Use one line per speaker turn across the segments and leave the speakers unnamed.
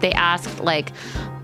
they asked, like,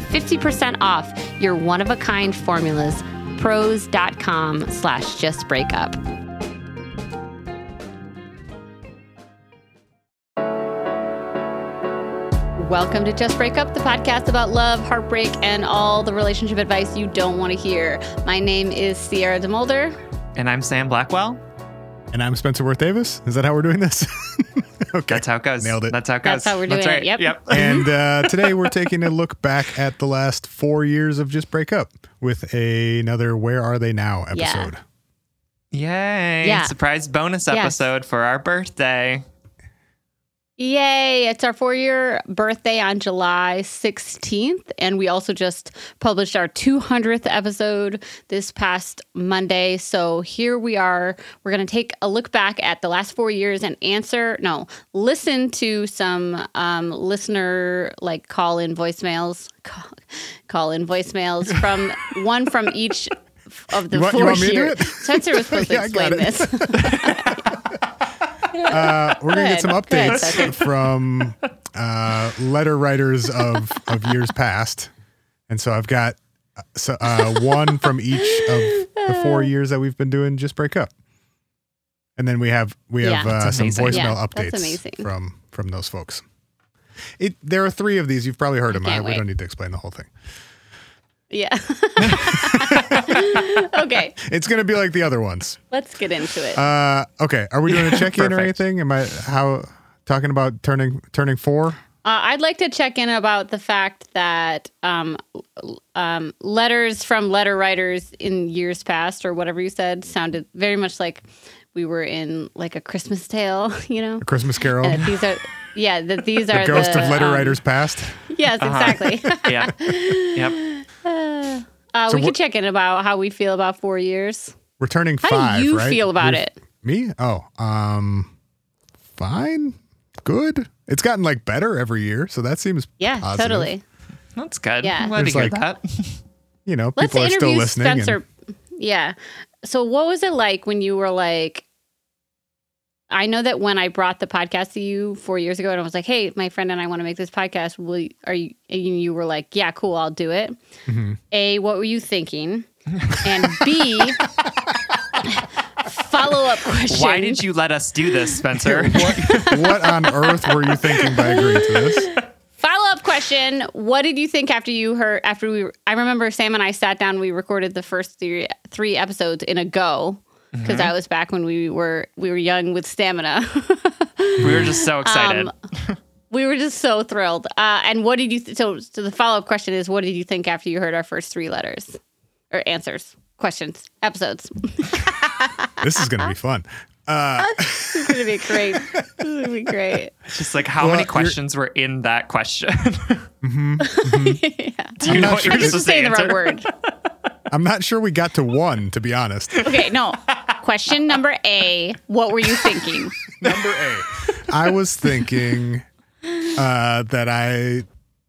50% off your one of a kind formulas. Prose.com slash just break. Welcome to Just Break Up, the podcast about love, heartbreak, and all the relationship advice you don't want to hear. My name is Sierra DeMulder.
And I'm Sam Blackwell.
And I'm Spencer Worth Davis. Is that how we're doing this? okay.
That's how it goes.
Nailed it.
That's how it goes.
That's how we're doing it.
right.
Yep.
Yep.
and uh, today we're taking a look back at the last four years of Just Break Up with another Where Are They Now episode.
Yeah.
episode.
Yay.
Yeah.
Surprise bonus
Yes.
episode for our birthday.
Yay! It's our four year birthday on July 16th. And we also just published our 200th episode this past Monday. So here we are. We're going to take a look back at the last four years and answer, no, listen to some um, listener like call in voicemails, call, call in voicemails from one from each of the
You want-
four
want me to do
years.
it?
Spencer was supposed to
Yeah, I got
explain this.
Uh, we're going to get some
ahead. Go ahead,
updates from uh, letter writers of, of years past. And so I've got uh, so, uh, one from each of the four years that we've been doing Just Break Up. And then we have we have
Yeah.
uh, some voicemail
Yeah,
updates from from those folks. It there are three of these. You've probably heard them. I, we don't need to explain the whole thing.
Yeah. okay,
It's going to be like the other ones.
let's get into it.
Uh, okay, are we doing a check in or anything? Am I how talking about turning turning four?
Uh, I'd like to check in about the fact that um, um, letters from letter writers in years past, or whatever you said, sounded very much like we were in like a Christmas tale, you know.
A Christmas Carol.
And these are, yeah, that these
the
are
ghost
the
of letter
um,
writers past.
Yes, exactly.
Yeah. yep.
Uh,
So
we
what-
could check in about how we feel about four years.
We're turning
How do you
right?
feel about
We're-
it?
Me? Oh, um, fine, good. It's gotten like better every year, so that seems
Yeah,
positive.
totally.
That's good.
Yeah.
I'm glad to
There's
hear
like-
that.
You know,
Let's
people are still
interview
listening. and-
Spencer. Yeah. So, what was it like when you were like? I know that when I brought the podcast to you four years ago, and I was like, "Hey, my friend and I want to make this podcast. Will you, are you?" And you were like, "Yeah, cool, I'll do it."
Mm-hmm.
A, what were you thinking? And B, follow up question.
Why did you let us do this, Spencer?
what, what on earth were you thinking by agreeing to this?
Follow up question. question: What did you think after you heard? After we, I remember Sam and I sat down. We recorded the first three three episodes in a go because I was back when we were we were young with stamina.
We were just so excited.
Um, we were just so thrilled. Uh, and what did you? Th- so, so the follow up question is: What did you think after you heard our first three letters or answers, questions, episodes?
This is going to be fun.
this is gonna be great. This is gonna be great.
just like how
Well,
many
you're-
questions were in that question?
yeah.
Do you know what
sure
you're
I guess
supposed to
saying the wrong word.
I'm not sure we got to one, to be honest.
Okay, no. Question number A: What were you thinking?
Number A. I was thinking uh, that I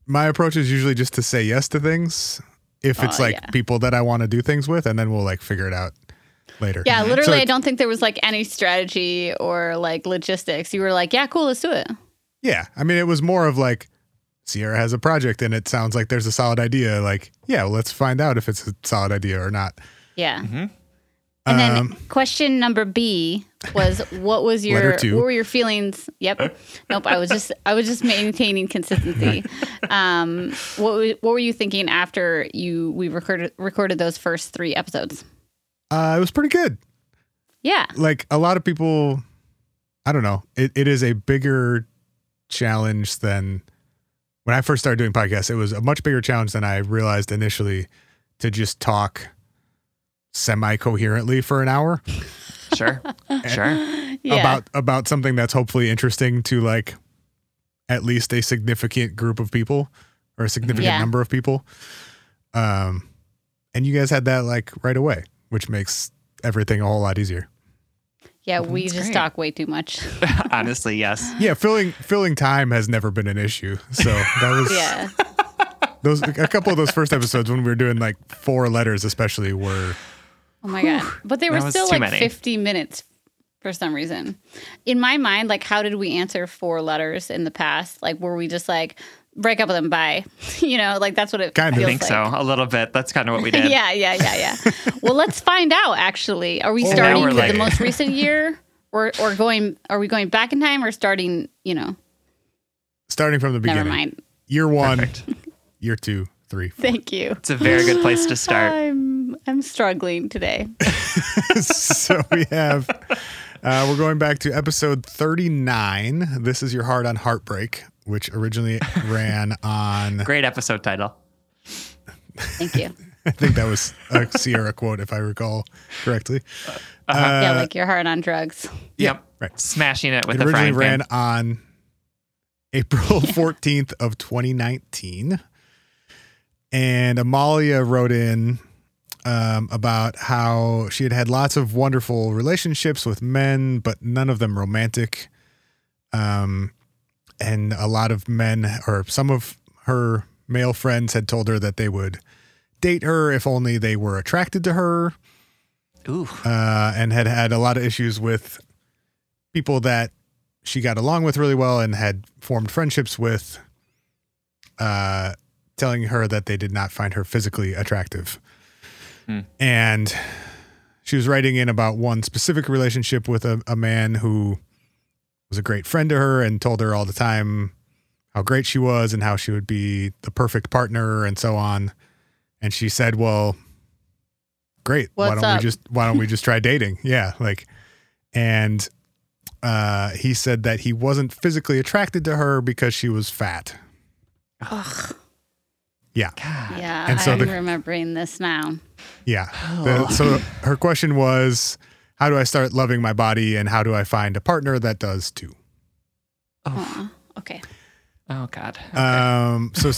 my approach is usually just to say yes to things if it's
Oh,
like
yeah.
people that I want to do things with, and then we'll like figure it out later.
Yeah, literally,
So
I don't think there was like any strategy or like logistics. You were like, yeah, cool, let's do it.
Yeah, I mean, it was more of like Sierra has a project, and it sounds like there's a solid idea. Like, yeah, well, let's find out if it's a solid idea or not.
Yeah.
Mm-hmm.
And then
Um,
question number B was what was your what were your feelings? Yep. Nope. I was just I was just maintaining consistency. Um, what what were you thinking after you we recorded recorded those first three episodes?
Uh, it was pretty good.
Yeah.
like a lot of people i don't know it, it is a bigger challenge than when i first started doing podcasts it was a much bigger challenge than i realized initially to just talk semi-coherently for an hour
Sure. Sure.
Yeah.
about about something that's hopefully interesting to like at least a significant group of people or a significant
Yeah.
number of people um and you guys had that like right away which makes everything a whole lot easier
yeah. We
That's
just
great.
talk way too much.
Honestly, yes.
yeah filling filling time has never been an issue so that was
Yeah.
those a couple of those first episodes when we were doing like four letters especially were
Oh my god! But they were still like
many.
fifty minutes for some reason. In my mind, like, how did we answer four letters in the past? Like, were we just like break up with them? Bye. You know, like that's what it
Kind of.
I think
like.
so. A little bit. That's kind of what we did.
yeah, yeah, yeah, yeah. well, let's find out. Actually, are we starting with
like-
the most recent year, or or going? Are we going back in time, or starting? You know,
starting from the beginning
never mind.
year one
Perfect.
year two three four.
Thank you.
It's a very good place to start.
I'm I'm struggling today.
so we have uh, we're going back to episode 39 this is your heart on heartbreak which originally ran on
Great episode title.
Thank you.
i think that was a sierra quote if i recall correctly
yeah,
Uh,
like your heart on drugs.
Yep.
right.
Smashing it with
it
the
originally
frying
ran
pan.
on april 14th of 2019 and amalia wrote in um, about how she had had lots of wonderful relationships with men but none of them romantic um, and a lot of men or some of her male friends had told her that they would date her if only they were attracted to her
Ooh.
uh, and had had a lot of issues with people that she got along with really well and had formed friendships with, uh, telling her that they did not find her physically attractive.
Hmm.
And she was writing in about one specific relationship with a, a man who was a great friend to her and told her all the time how great she was and how she would be the perfect partner and so on. And she said, Well, great. why don't
up?
we just why don't we just try dating? Yeah. Like and uh he said that he wasn't physically attracted to her because she was fat.
Ugh.
Yeah.
God.
Yeah,
And so
I'm
the-
remembering this now.
Yeah. The- so her question was how do I start loving my body and how do I find a partner that does too?
Oh, okay.
Oh God. Okay.
Um so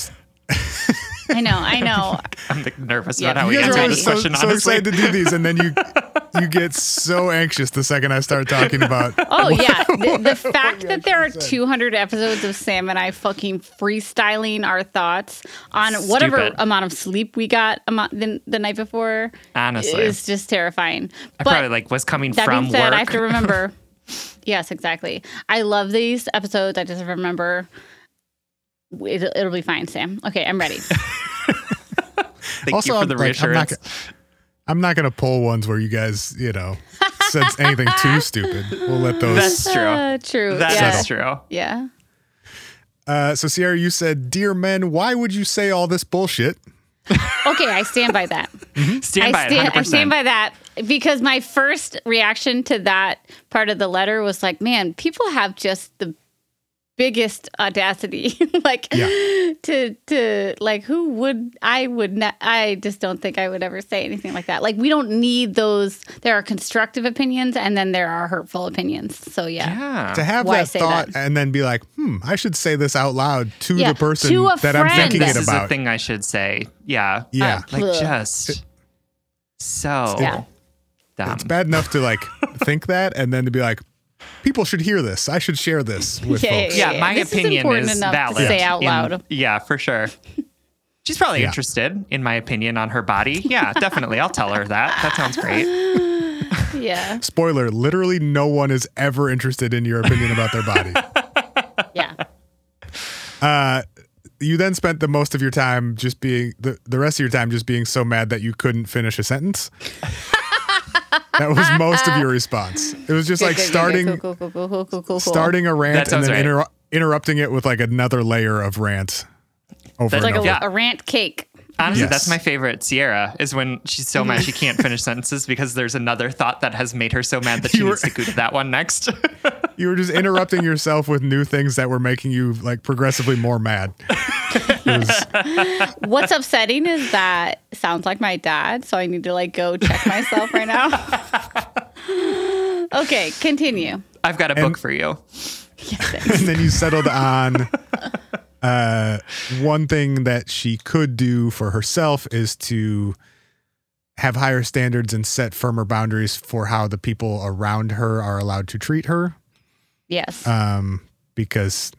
I know, I know.
I'm like, nervous
yeah,
about how
you
we
guys
answer
are
this
always
so,
question.
so
honestly,
excited to do these and then you you get so anxious the second I start talking about
Oh yeah, the, the fact
you
that there are
said.
200 episodes of Sam and I fucking freestyling our thoughts on whatever amount of sleep we got amo- the, the night before
honestly,
is just terrifying.
I
But
probably like was coming
that
from
being said,
work.
I have to remember. yes, exactly. I love these episodes. I just remember. It'll, it'll be fine, Sam. Okay, I'm ready.
Thank you for the
like, I'm not,
reassurance.
go- I'm not gonna pull ones where you guys, you know, said anything too stupid. We'll let those
That's true.
Uh, true.
That is
yeah.
true.
Yeah.
Uh, so Sierra, you said, "Dear men, why would you say all this bullshit?"
Okay, I stand by that.
Stand by
I
it. 100%.
I stand by that because my first reaction to that part of the letter was like, man, people have just the biggest audacity. like
Yeah.
to to like who would I would not I just don't think I would ever say anything like that. Like we don't need those there are constructive opinions and then there are hurtful opinions. So yeah.
Yeah.
To have
Why
that thought
that?
and then be like, "Hmm, I should say this out loud to
Yeah,
the person
to a
that I'm
friend.
thinking
this
it
is the
about."
thing I should say. Yeah.
Yeah.
Uh,
Like
Ugh.
just so
Yeah.
dumb.
It's bad enough to like think that and then to be like, "People should hear this. I should share this with
Yeah,
folks."
yeah,
Yeah,
my
this is
opinion
important
is,
enough to
valid.
say out
in-
loud.
yeah, for sure. She's probably
Yeah.
interested in my opinion on her body. Yeah, definitely. I'll tell her that. That sounds great.
Yeah.
Spoiler: literally, no one is ever interested in your opinion about their body.
Yeah.
Uh, you then spent the most of your time just being the, the rest of your time just being so mad that you couldn't finish a sentence. That was most of your response. It was just like starting starting a
That
rant and then
right.
inter- interrupting it with like another layer of rant over
That's
and
like a,
over.
Yeah.
a rant cake.
Honestly,
Yes.
that's my favorite Sierra is when she's so mad she can't finish sentences because there's another thought that has made her so mad that she
You were-
needs to go to that one next.
You were just interrupting yourself with new things that were making you like progressively more mad. Was-
What's upsetting is that sounds like my dad, so I need to like go check myself right now. okay, continue.
I've got a book for you.
and then you settled on uh, one thing that she could do for herself is to have higher standards and set firmer boundaries for how the people around her are allowed to treat her
Yes.
um, because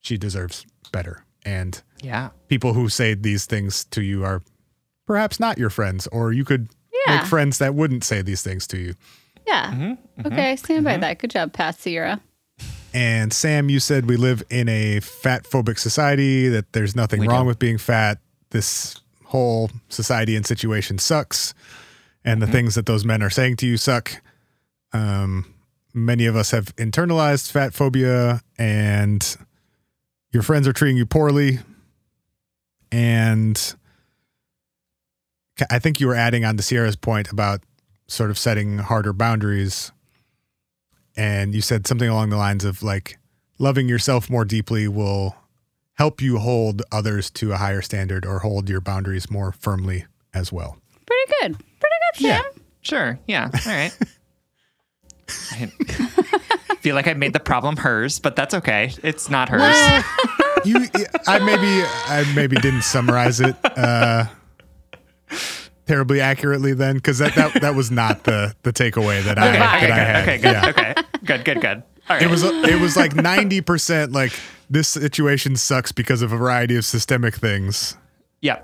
she deserves better. And
Yeah.
people who say these things to you are perhaps not your friends, or you could
Yeah.
make friends that wouldn't say these things to you.
yeah.
Mm-hmm,
Okay, I stand by that. Good job, Pat Sierra.
And Sam, you said we live in a fat phobic society, that there's nothing
We
wrong
do.
with being fat. This whole society and situation sucks. And the
Mm-hmm.
things that those men are saying to you suck. Um, many of us have internalized fat phobia, and your friends are treating you poorly. And I think you were adding on to Sierra's point about sort of setting harder boundaries and you said something along the lines of like loving yourself more deeply will help you hold others to a higher standard or hold your boundaries more firmly as well.
Pretty good. Pretty good, Sam.
Sure. Yeah. All right. I feel like I made the problem hers, but that's okay. It's not hers.
You I maybe I maybe didn't summarize it uh terribly accurately then because that, that that was not the the takeaway that I
Okay.
that
Okay.
I had.
Okay. Good.
Yeah.
Okay. Good. Good. Good. All right.
It was it was like 90% like this situation sucks because of a variety of systemic things.
Yeah.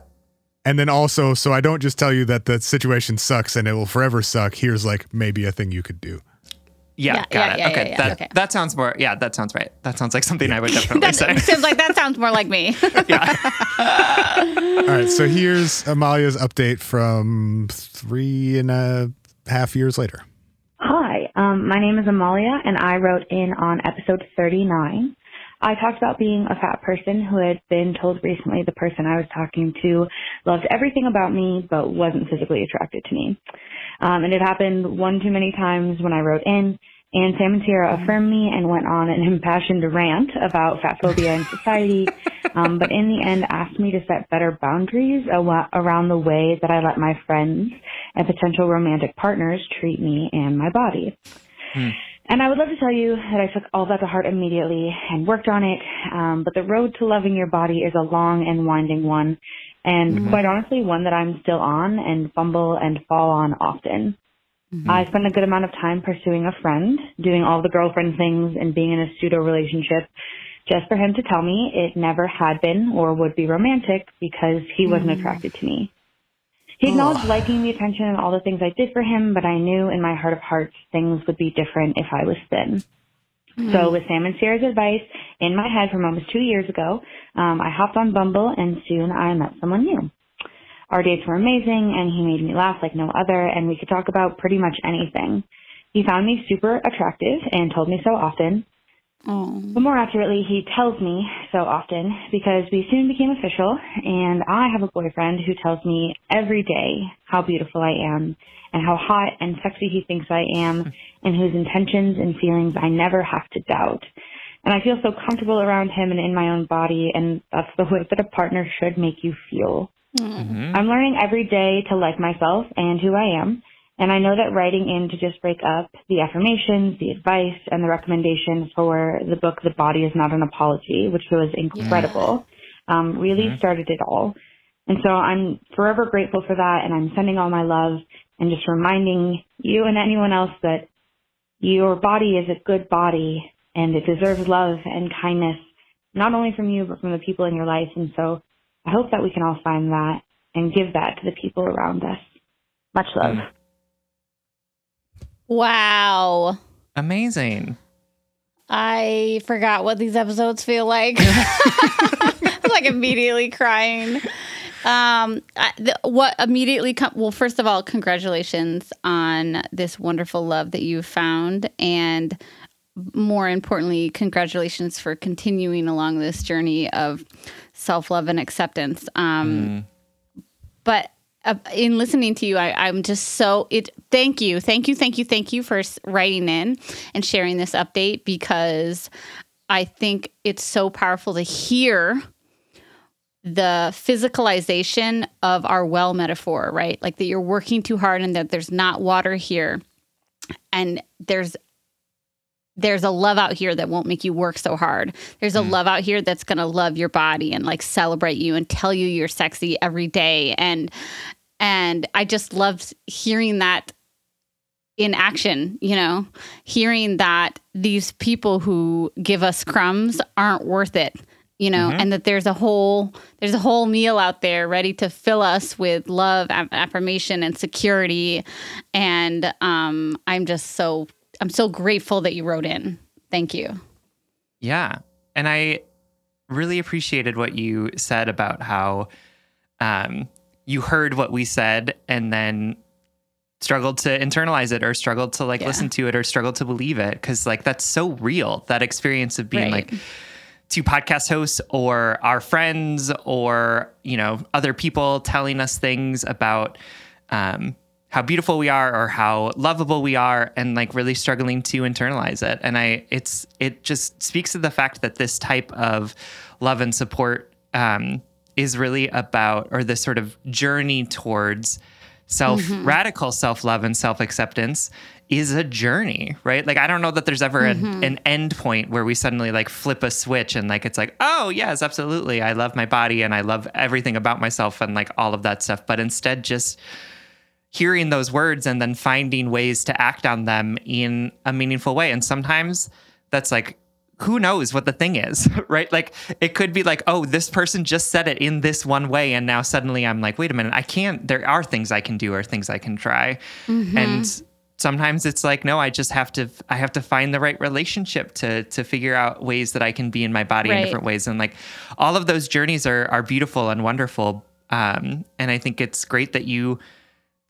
And then also, so I don't just tell you that the situation sucks and it will forever suck. Here's like maybe a thing you could do.
Yeah.
Yeah,
got
yeah,
it.
yeah,
okay.
yeah, yeah,
that
okay.
that sounds more. Yeah. That sounds right. That sounds like something I would definitely
That
say.
seems like that sounds more like me.
Yeah.
All right. So here's Amalia's update from three and a half years later.
Hi, um, my name is Amalia, and I wrote in on episode 39. I talked about being a fat person who had been told recently the person I was talking to loved everything about me but wasn't physically attracted to me. Um, and it happened one too many times when I wrote in, and Sam and Sierra affirmed me and went on an impassioned rant about fat phobia in society, um, but in the end asked me to set better boundaries around the way that I let my friends and potential romantic partners treat me and my body. And I would love to tell you that I took all that to heart immediately and worked on it, um, but the road to loving your body is a long and winding one, and mm-hmm. quite honestly, one that I'm still on and fumble and fall on often. Mm-hmm. I spent a good amount of time pursuing a friend, doing all the girlfriend things and being in a pseudo relationship just for him to tell me it never had been or would be romantic because he wasn't mm-hmm. attracted to me. He acknowledged liking the attention and all the things I did for him, but I knew in my heart of hearts things would be different if I was thin. So with Sam and Sierra's advice in my head from almost two years ago, um, I hopped on Bumble and soon I met someone new. Our dates were amazing and he made me laugh like no other and we could talk about pretty much anything. He found me super attractive and told me so often. Oh. But more accurately, he tells me so often because we soon became official and I have a boyfriend who tells me every day how beautiful I am and how hot and sexy he thinks I am and whose intentions and feelings I never have to doubt. And I feel so comfortable around him and in my own body and that's the way that a partner should make you feel. Mm-hmm. I'm learning every day to like myself and who I am and I know that writing in to just break up the affirmations, the advice, and the recommendation for the book, The Body is Not an Apology, which was incredible, yeah. um, really mm-hmm. started it all. And so I'm forever grateful for that. And I'm sending all my love and just reminding you and anyone else that your body is a good body and it deserves love and kindness, not only from you, but from the people in your life. And so I hope that we can all find that and give that to the people around us. Much love. Mm-hmm.
Wow.
Amazing.
I forgot what these episodes feel like. I was like immediately crying. Um, the, what immediately come? Well, first of all, congratulations on this wonderful love that you found, and more importantly, congratulations for continuing along this journey of self love and acceptance. Um, mm. But uh, in listening to you, I, am just so it. Thank you, thank you, thank you, thank you for writing in and sharing this update because I think it's so powerful to hear the physicalization of our well metaphor, right? Like that you're working too hard and that there's not water here, and there's there's a love out here that won't make you work so hard. There's a mm. love out here that's going to love your body and like celebrate you and tell you you're sexy every day and and I just loved hearing that in action, you know, hearing that these people who give us crumbs aren't worth it, you know, mm-hmm. and that there's a whole there's a whole meal out there ready to fill us with love, affirmation and security and um I'm just so I'm so grateful that you wrote in. Thank you.
Yeah. And I really appreciated what you said about how um you heard what we said and then struggled to internalize it or struggled to like yeah. listen to it or struggled to believe it because like that's so real that experience of being right. like two podcast hosts or our friends or you know other people telling us things about um, how beautiful we are or how lovable we are and like really struggling to internalize it and i it's it just speaks to the fact that this type of love and support um, is really about, or this sort of journey towards self mm-hmm. radical self love and self acceptance is a journey, right? Like I don't know that there's ever mm-hmm. an, an end point where we suddenly like flip a switch and like it's like, oh yes, absolutely, I love my body and I love everything about myself and like all of that stuff. But instead, just hearing those words and then finding ways to act on them in a meaningful way. And sometimes that's like who knows what the thing is, right? Like it could be like, oh, this person just said it in this one way, and now suddenly I'm like, wait a minute, I can't. There are things I can do or things I can try, mm-hmm. and sometimes it's like, no, I just have to. I have to find the right relationship to to figure out ways that I can be in my body right. in different ways, and like all of those journeys are are beautiful and wonderful. Um, and I think it's great that you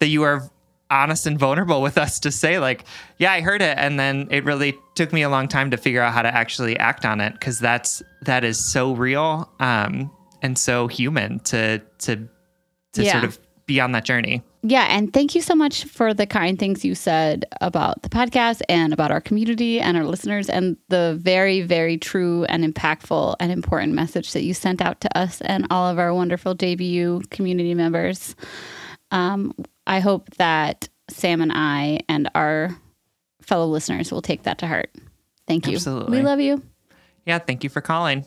that you are honest and vulnerable with us to say like yeah i heard it. And then it really took me a long time to figure out how to actually act on it because that's that is so real um and so human to to to yeah. sort of be on that journey.
Yeah and thank you so much for the kind things you said about the podcast and about our community and our listeners and the very very true and impactful and important message that you sent out to us and all of our wonderful jbu community members um, I hope that Sam and I and our fellow listeners will take that to heart. Thank you.
Absolutely.
We love you.
Yeah, thank you for calling.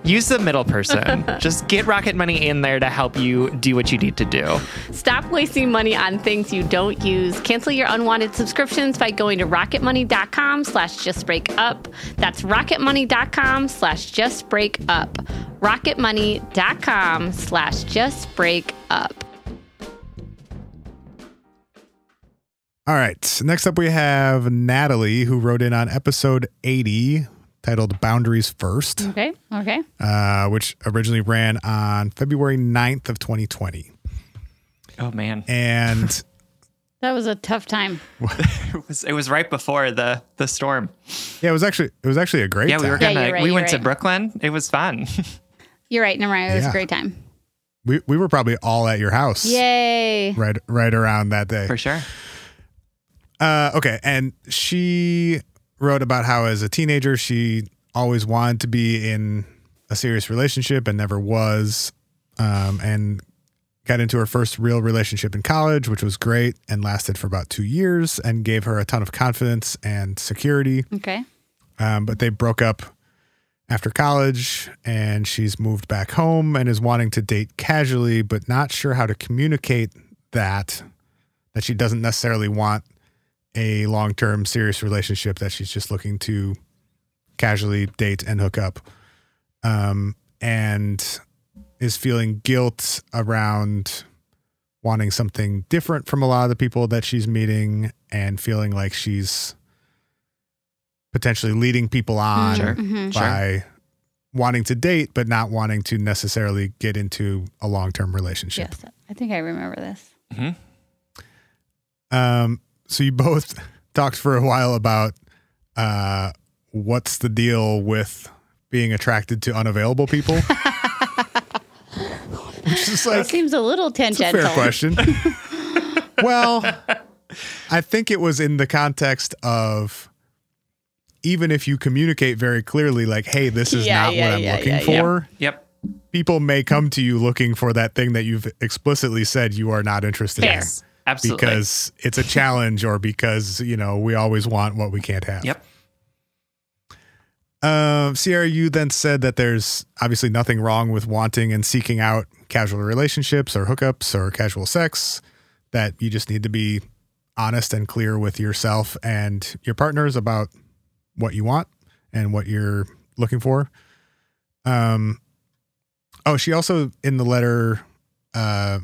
use the middle person. just get Rocket Money in there to help you do what you need to do.
Stop wasting money on things you don't use. Cancel your unwanted subscriptions by going to rocketmoney.com slash justbreakup. That's rocketmoney.com slash justbreakup. rocketmoney.com slash justbreakup.
All right. Next up, we have Natalie, who wrote in on episode 80 titled Boundaries First,
Okay. Okay.
uh, which originally ran on February 9th of 2020.
Oh man.
And
That was a tough time.
It was it was right before the the storm.
yeah, it was actually it was actually a great
Yeah, we were
time.
Yeah,
gonna
you're right,
we
you're
went to. Brooklyn. It was fun.
You're right, Namara. It was
Yeah.
a great time.
we, we were probably all at your house
Yay.
right right around that day.
For sure.
Uh, okay, and she wrote about how as a teenager she always wanted to be in a serious relationship and never was, um, and got into her first real relationship in college, which was great and lasted for about two years and gave her a ton of confidence and security.
Okay.
Um, but they broke up after college, and she's moved back home and is wanting to date casually, but not sure how to communicate that that she doesn't necessarily want a long-term serious relationship that she's just looking to casually date and hook up um, and is feeling guilt around wanting something different from a lot of the people that she's meeting and feeling like she's potentially leading people on
Sure.
Mhm.
by wanting to date but not wanting to necessarily get into a long-term relationship.
Yes. I think I remember this.
Um, so you both talked for a while about uh, what's the deal with being attracted to unavailable people. Which is
It
like
seems a little
it's a
tangential.
fair question. well, I think it was in the context of even if you communicate very clearly, like, "Hey, this is
Yeah,
not
yeah,
what I'm
yeah,
looking
yeah,
for."
Yep.
People may come to you looking for that thing that you've explicitly said you are not interested
Fair.
in.
Absolutely.
because it's a challenge or because you know we always want what we can't have.
Yep.
Um, Sierra, you then said that there's obviously nothing wrong with wanting and seeking out casual relationships or hookups or casual sex, that you just need to be honest and clear with yourself and your partners about what you want and what you're looking for. Um, oh, she also in the letter, uh,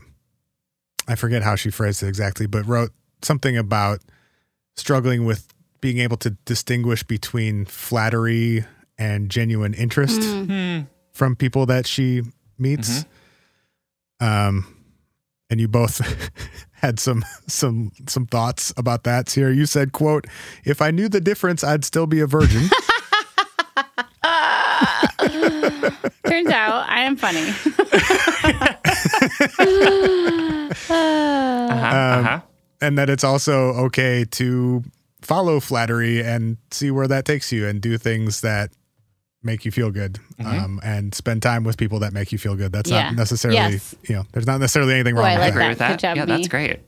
I forget how she phrased it exactly, but wrote something about struggling with being able to distinguish between flattery and genuine interest
Mm.
Hmm.
from people that she meets. Um, and you both had some some some thoughts about that. Here, you said, "quote If I knew the difference, I'd still be a virgin."
Turns out I am funny.
Uh-huh,
Um,
uh-huh.
and that it's also okay to follow flattery and see where that takes you and do things that make you feel good um, and spend time with people that make you feel good. That's
Yeah.
not necessarily,
Yes.
you know, there's not necessarily anything
Oh,
wrong
I
with
like
agree
that.
with
that.
that.
Good job,
yeah, that's great.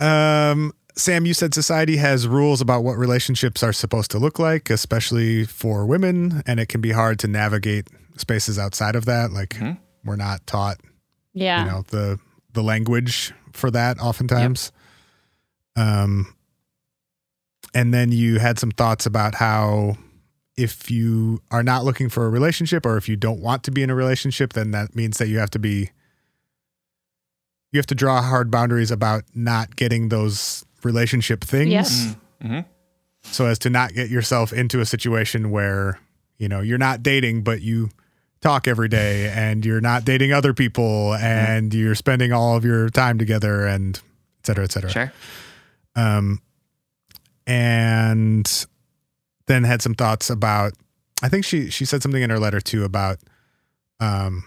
Um, Sam, you said society has rules about what relationships are supposed to look like, especially for women, and it can be hard to navigate spaces outside of that. Like
Mhm.
We're not taught,
Yeah.
you know, the the language for that oftentimes. Um, and then you had some thoughts about how if you are not looking for a relationship or if you don't want to be in a relationship, then that means that you have to be you have to draw hard boundaries about not getting those relationship things
Yes.
Mm-hmm.
so as to not get yourself into a situation where you know you're not dating but you talk every day and you're not dating other people and you're spending all of your time together and et cetera et cetera
Sure.
um, and then had some thoughts about i think she she said something in her letter too about um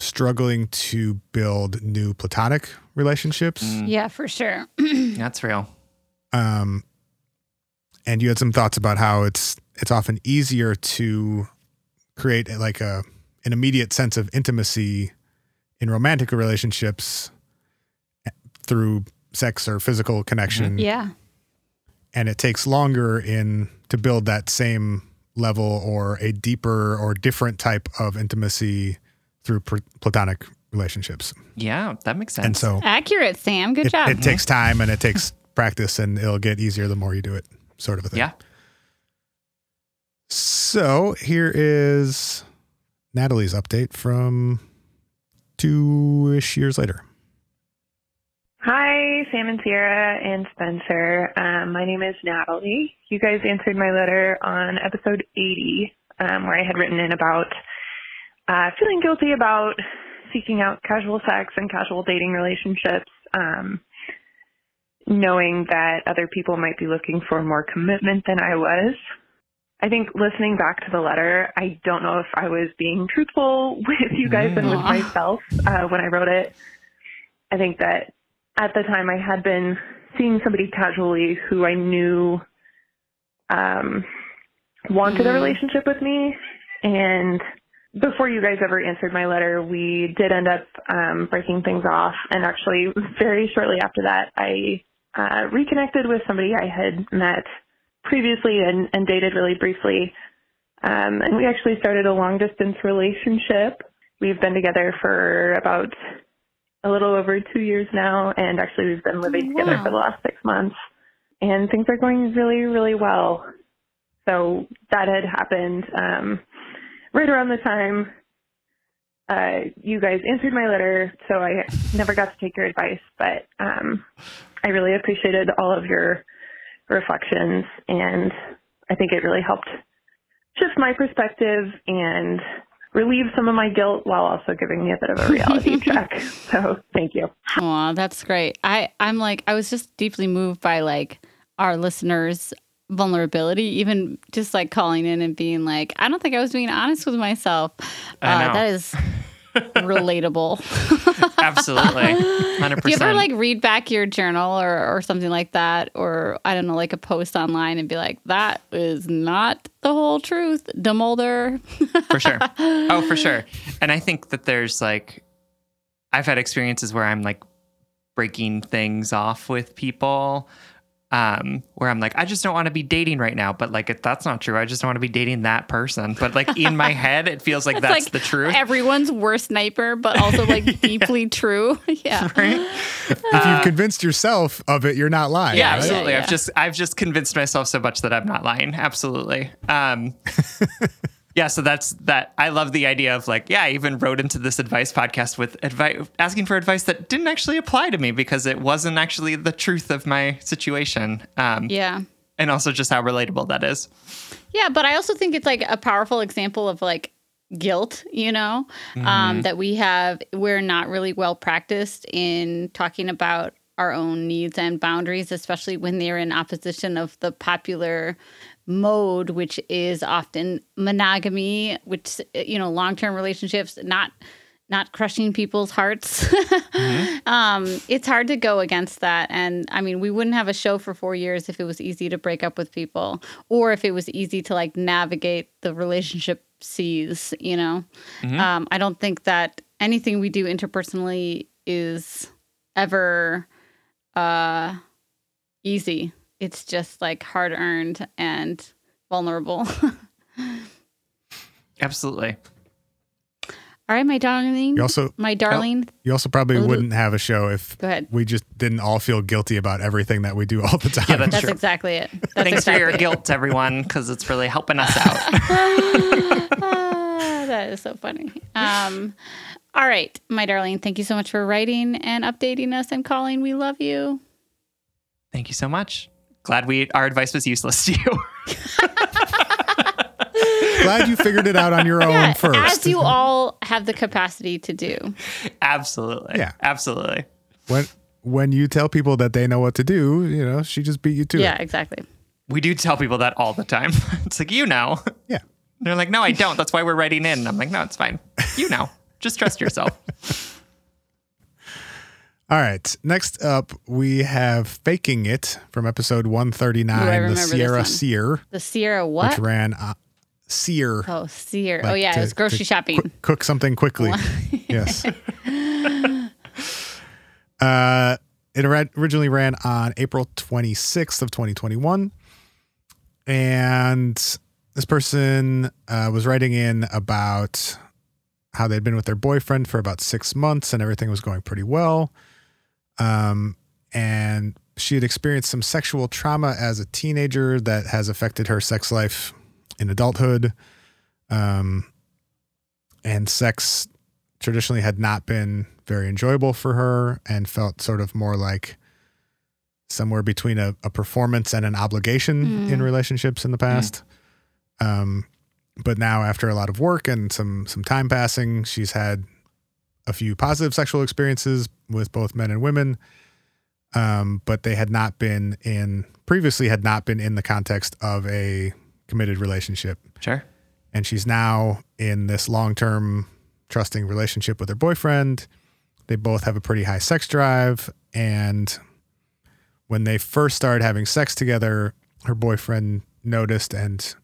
struggling to build new platonic relationships
Mm,
Yeah, for sure.
That's real.
um and you had some thoughts about how it's it's often easier to create like a an immediate sense of intimacy in romantic relationships eh, through sex or physical connection mm-hmm.
yeah.
and it takes longer in to build that same level or a deeper or different type of intimacy through pr- platonic relationships
Yeah, that makes sense.
and so
Accurate, Sam. Good
it,
job.
it takes time and it takes practice and it'll get easier the more you do it sort of a thing
yeah.
So here is natalie's update from two-ish years later
Hi, Sam and Sierra and Spencer. Um, my name is Natalie. You guys answered my letter on episode 80, um, where I had written in about uh, feeling guilty about seeking out casual sex and casual dating relationships, um, knowing that other people might be looking for more commitment than I was. I think listening back to the letter, I don't know if I was being truthful with you guys and with myself uh, when I wrote it. I think that at the time I had been seeing somebody casually who I knew um, wanted a
Mm.
relationship with me. And before you guys ever answered my letter, we did end up um, breaking things off. And actually, very shortly after that, I uh, reconnected with somebody I had met previously and, and dated really briefly. Um, and we actually started a long distance relationship. We've been together for about a little over two years now, and actually we've been living together for the last six months. And things are going really, really well. So that had happened um, right around the time uh, you guys answered my letter, so I never got to take your advice, but um, I really appreciated all of your reflections, and I think it really helped shift my perspective and relieve some of my guilt while also giving me a bit of a reality check. So thank you.
Aw, that's great. I, I'm like, I was just deeply moved by like our listeners' vulnerability, even just like calling in and being like, I don't think I was being honest with myself.
I
Uh,
know.
that is relatable.
Absolutely. 100%.
Do you ever like read back your journal or, or something like that? Or I don't know, like a post online and be like, that is not the whole truth, DeMulder.
for sure. Oh, for sure. And I think that there's like, I've had experiences where I'm like breaking things off with people um, where I'm like, I just don't want to be dating right now. But like, if that's not true, I just don't want to be dating that person. But like in my head, it feels like
It's
that's
like
the truth.
Everyone's worst nightmare, but also like deeply true. Yeah.
right?
If you've convinced yourself of it, you're not lying.
Yeah,
right?
absolutely.
yeah.
I've just I've just convinced myself so much that I'm not lying. Absolutely. Um, yeah, so that's that. I love the idea of like, yeah, I even wrote into this advice podcast with advice, asking for advice that didn't actually apply to me because it wasn't actually the truth of my situation. Um,
Yeah.
and also just how relatable that is.
Yeah, but I also think it's like a powerful example of like guilt, you know, um, that we have. We're not really well practiced in talking about our own needs and boundaries, especially when they're in opposition of the popular mode, which is often monogamy, which you know, long term relationships, not not crushing people's hearts. um, it's hard to go against that. And I mean, we wouldn't have a show for four years if it was easy to break up with people or if it was easy to like navigate the relationship seas, you know? Um, I don't think that anything we do interpersonally is ever uh, easy. It's just like hard earned and vulnerable.
Absolutely.
All right, my darling.
You also
my darling.
you also probably wouldn't have a show if we just didn't all feel guilty about everything that we do all the time.
Yeah, that's
That's
true.
exactly it. That's
Thanks for your
it.
guilt, everyone, because it's really helping us out.
Ah, that is so funny. Um, all right, my darling. Thank you so much for writing and updating us and calling. We love you.
Thank you so much. Glad we our advice was useless to you.
Glad you figured it out on your own
Yeah,
first.
as you all have the capacity to do.
absolutely.
Yeah.
Absolutely.
when when you tell people that they know what to do, you know, she just beat you to
Yeah,
it.
exactly.
We do tell people that all the time. It's like, you know.
Yeah.
They're like, no, I don't. That's why we're writing in. I'm like, no, it's fine. You know. Just trust yourself.
All right. Next up, we have Faking It from episode
Ooh,
139, The Sierra. Seer,
The Sierra what?
which ran uh, Seer.
Oh, Seer.
like
oh yeah,
to-
it was grocery shopping.
qu- cook something quickly. yes. Uh, it originally ran on April 26th of 2021. And this person uh, was writing in about how they'd been with their boyfriend for about six months and everything was going pretty well. Um, and she had experienced some sexual trauma as a teenager that has affected her sex life in adulthood. Um, and sex traditionally had not been very enjoyable for her and felt sort of more like somewhere between a, a performance and an obligation
Mm.
in relationships in the past. Um, but now after a lot of work and some some time passing, she's had a few positive sexual experiences with both men and women. Um, but they had not been in previously had not been in the context of a committed relationship
Sure.
and she's now in this long-term trusting relationship with her boyfriend. They both have a pretty high sex drive and when they first started having sex together, her boyfriend noticed and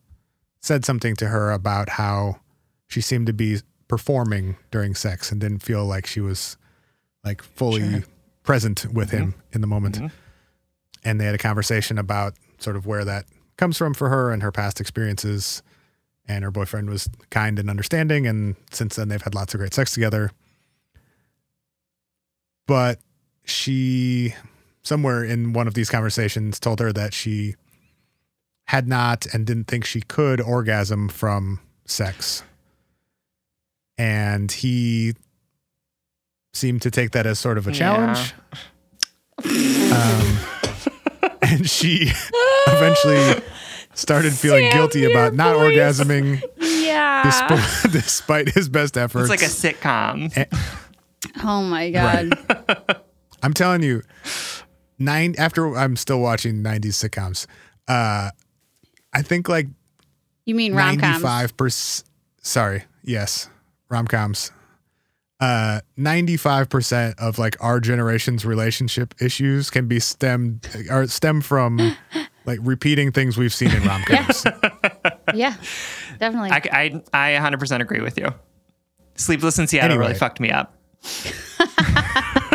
said something to her about how she seemed to be performing during sex and didn't feel like she was like fully
Sure.
present with him in the moment.
Mhm.
And they had a conversation about sort of where that comes from for her and her past experiences and her boyfriend was kind and understanding and since then they've had lots of great sex together but she somewhere in one of these conversations told her that she had not and didn't think she could orgasm from sex and he seemed to take that as sort of a challenge um, and she eventually started feeling
Sam,
guilty about not
voice.
orgasming
Yeah.
despite, despite his best efforts.
It's like a sitcom.
oh my god.
I'm telling you, nine after I'm still watching 90s sitcoms. Uh, I think like
You mean rom coms?
95 percent. Sorry, yes, rom coms. Uh, 95% of like our generation's relationship issues can be stemmed or stem from like repeating things we've seen in rom coms.
Yeah, definitely.
I, I, I 100% agree with you. Sleepless in Seattle
Anyway.
really fucked me up.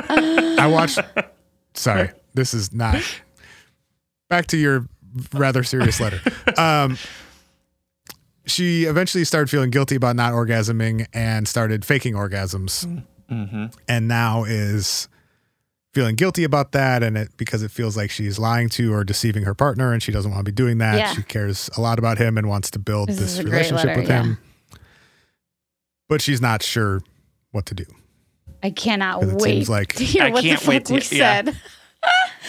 I watched. Sorry, this is not. back to your rather serious letter. Um, she eventually started feeling guilty about not orgasming and started faking orgasms,
Mm-hmm.
and now is feeling guilty about that and it because it feels like she's lying to or deceiving her partner and she doesn't want to be doing that.
Yeah.
She cares a lot about him and wants to build
This
this,
is a great
relationship
letter,
with
yeah.
him. But she's not sure what to do.
I cannot
it
wait
seems like-
to hear
I
what
can't
the
wait
fuck we
to- yeah.
said.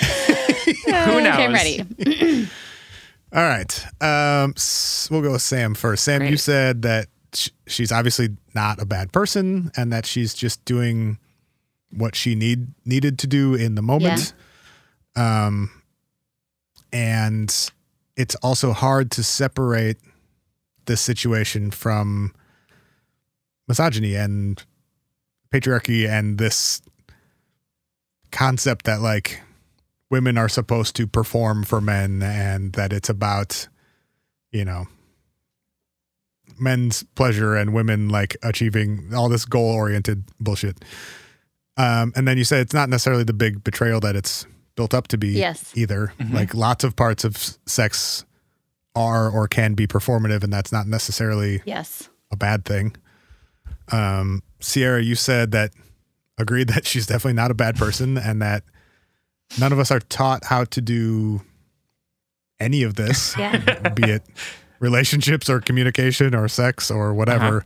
Who
Okay, I'm ready.
All right. Um, we'll go with Sam first. Sam, you said that sh- she's obviously not a bad person and that she's just doing what she need needed to do in the moment. Um, and it's also hard to separate this situation from misogyny and patriarchy and this concept that like women are supposed to perform for men and that it's about you know men's pleasure and women like achieving all this goal oriented bullshit um and then you said it's not necessarily the big betrayal that it's built up to be
Yes.
either
Mhm.
like lots of parts of sex are or can be performative and that's not necessarily
Yes.
a bad thing. Um, Sierra, you said that agreed that she's definitely not a bad person and that none of us are taught how to do any of this,
Yeah.
be it relationships or communication or sex or whatever,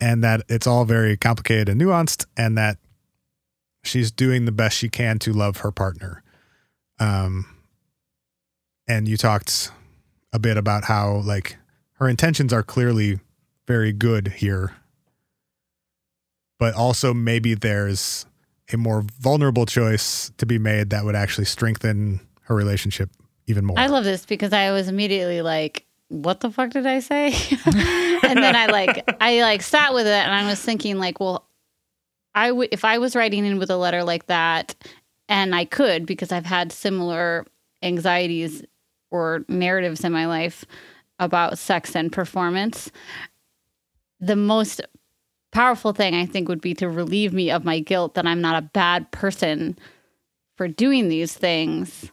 and that it's all very complicated and nuanced, and that she's doing the best she can to love her partner. Um, and you talked a bit about how like her intentions are clearly very good here, but also maybe there's a more vulnerable choice to be made that would actually strengthen her relationship even more.
I love this because I was immediately like, what the fuck did I say? and then I like I like sat with it and I was thinking like, well, I would if I was writing in with a letter like that and I could because I've had similar anxieties or narratives in my life about sex and performance. The most powerful thing I think would be to relieve me of my guilt that I'm not a bad person for doing these things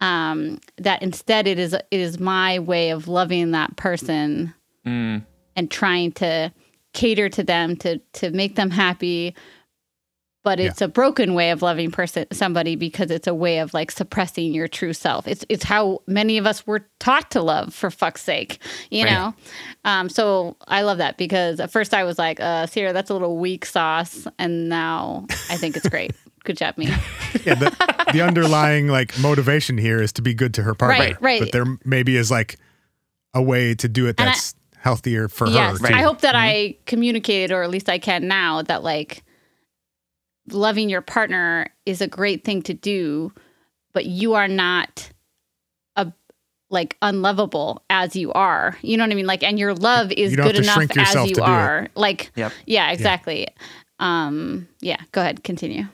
um, that instead it is it is my way of loving that person
Mm.
and trying to cater to them to to make them happy but it's a broken way of loving person somebody because it's a way of like suppressing your true self it's it's how many of us were taught to love for fuck's sake you
Right.
know um so i love that because at first i was like uh Sierra, that's a little weak sauce and now i think it's great good job me
yeah, the, the underlying like motivation here is to be good to her partner.
Right, right.
But there maybe is like a way to do it
I-
that's healthier for
yes,
her. too.
I hope that I
Mm-hmm.
communicated, or at least I can now, that like loving your partner is a great thing to do, but you are not a like unlovable as you are. You know what I mean? Like, and your love is
You don't have
good enough as you
to it.
are. Like,
Yep.
yeah, exactly. Um, yeah. Go ahead, continue.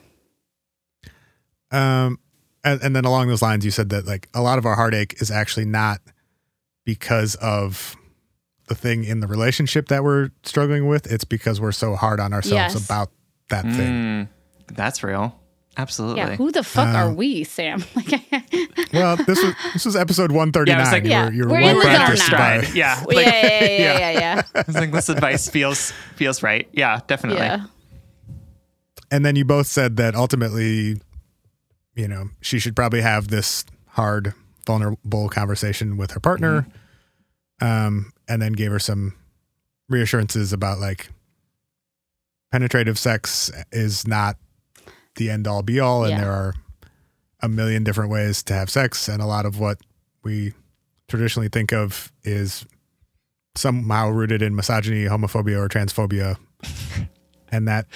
Um, and, and then along those lines, you said that like a lot of our heartache is actually not because of the thing in the relationship that we're struggling with. It's because we're so hard on ourselves
Yes.
about that thing.
That's real. Absolutely.
Yeah. Who the fuck
Uh,
are we, Sam? Like,
Well, this was this was episode one thirty
Yeah, I
nine.
was like,
you
yeah,
were, you were
we're in the zone
practiced
now.
by.
Stride. Yeah.
yeah,
Like,
yeah, yeah, yeah, yeah, yeah.
I was like, this advice feels feels right. Yeah, definitely.
yeah.
And then you both said that ultimately, you know, she should probably have this hard, vulnerable conversation with her partner. Um, and then gave her some reassurances about like penetrative sex is not the end all be all, and
Yeah.
there are a million different ways to have sex, and a lot of what we traditionally think of is somehow rooted in misogyny, homophobia, or transphobia, and that